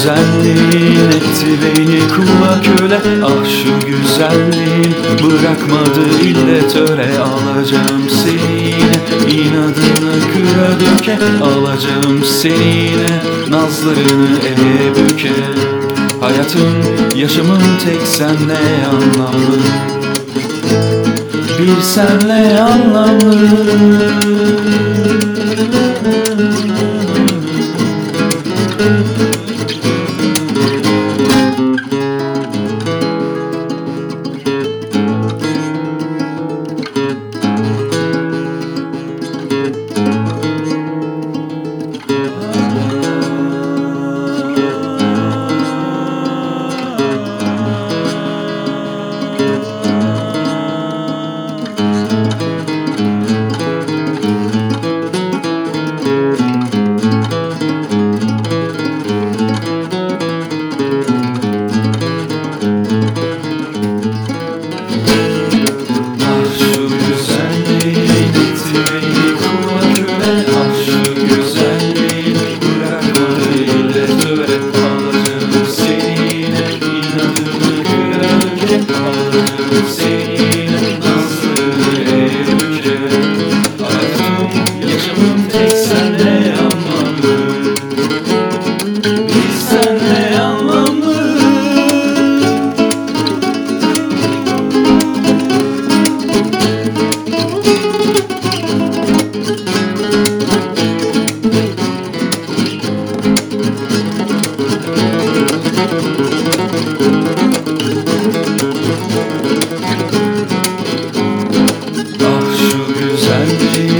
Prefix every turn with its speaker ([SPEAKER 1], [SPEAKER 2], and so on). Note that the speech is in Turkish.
[SPEAKER 1] güzelliğin etti beni kula köle. Ah şu güzelliğin bırakmadı illet öyle Alacağım seni. İnadını kıra döke Alacağım seni. Nazlarını ele büke Hayatım yaşamım tek senle anlamlı Bir senle anlamlı döke Ah şu güzelliğin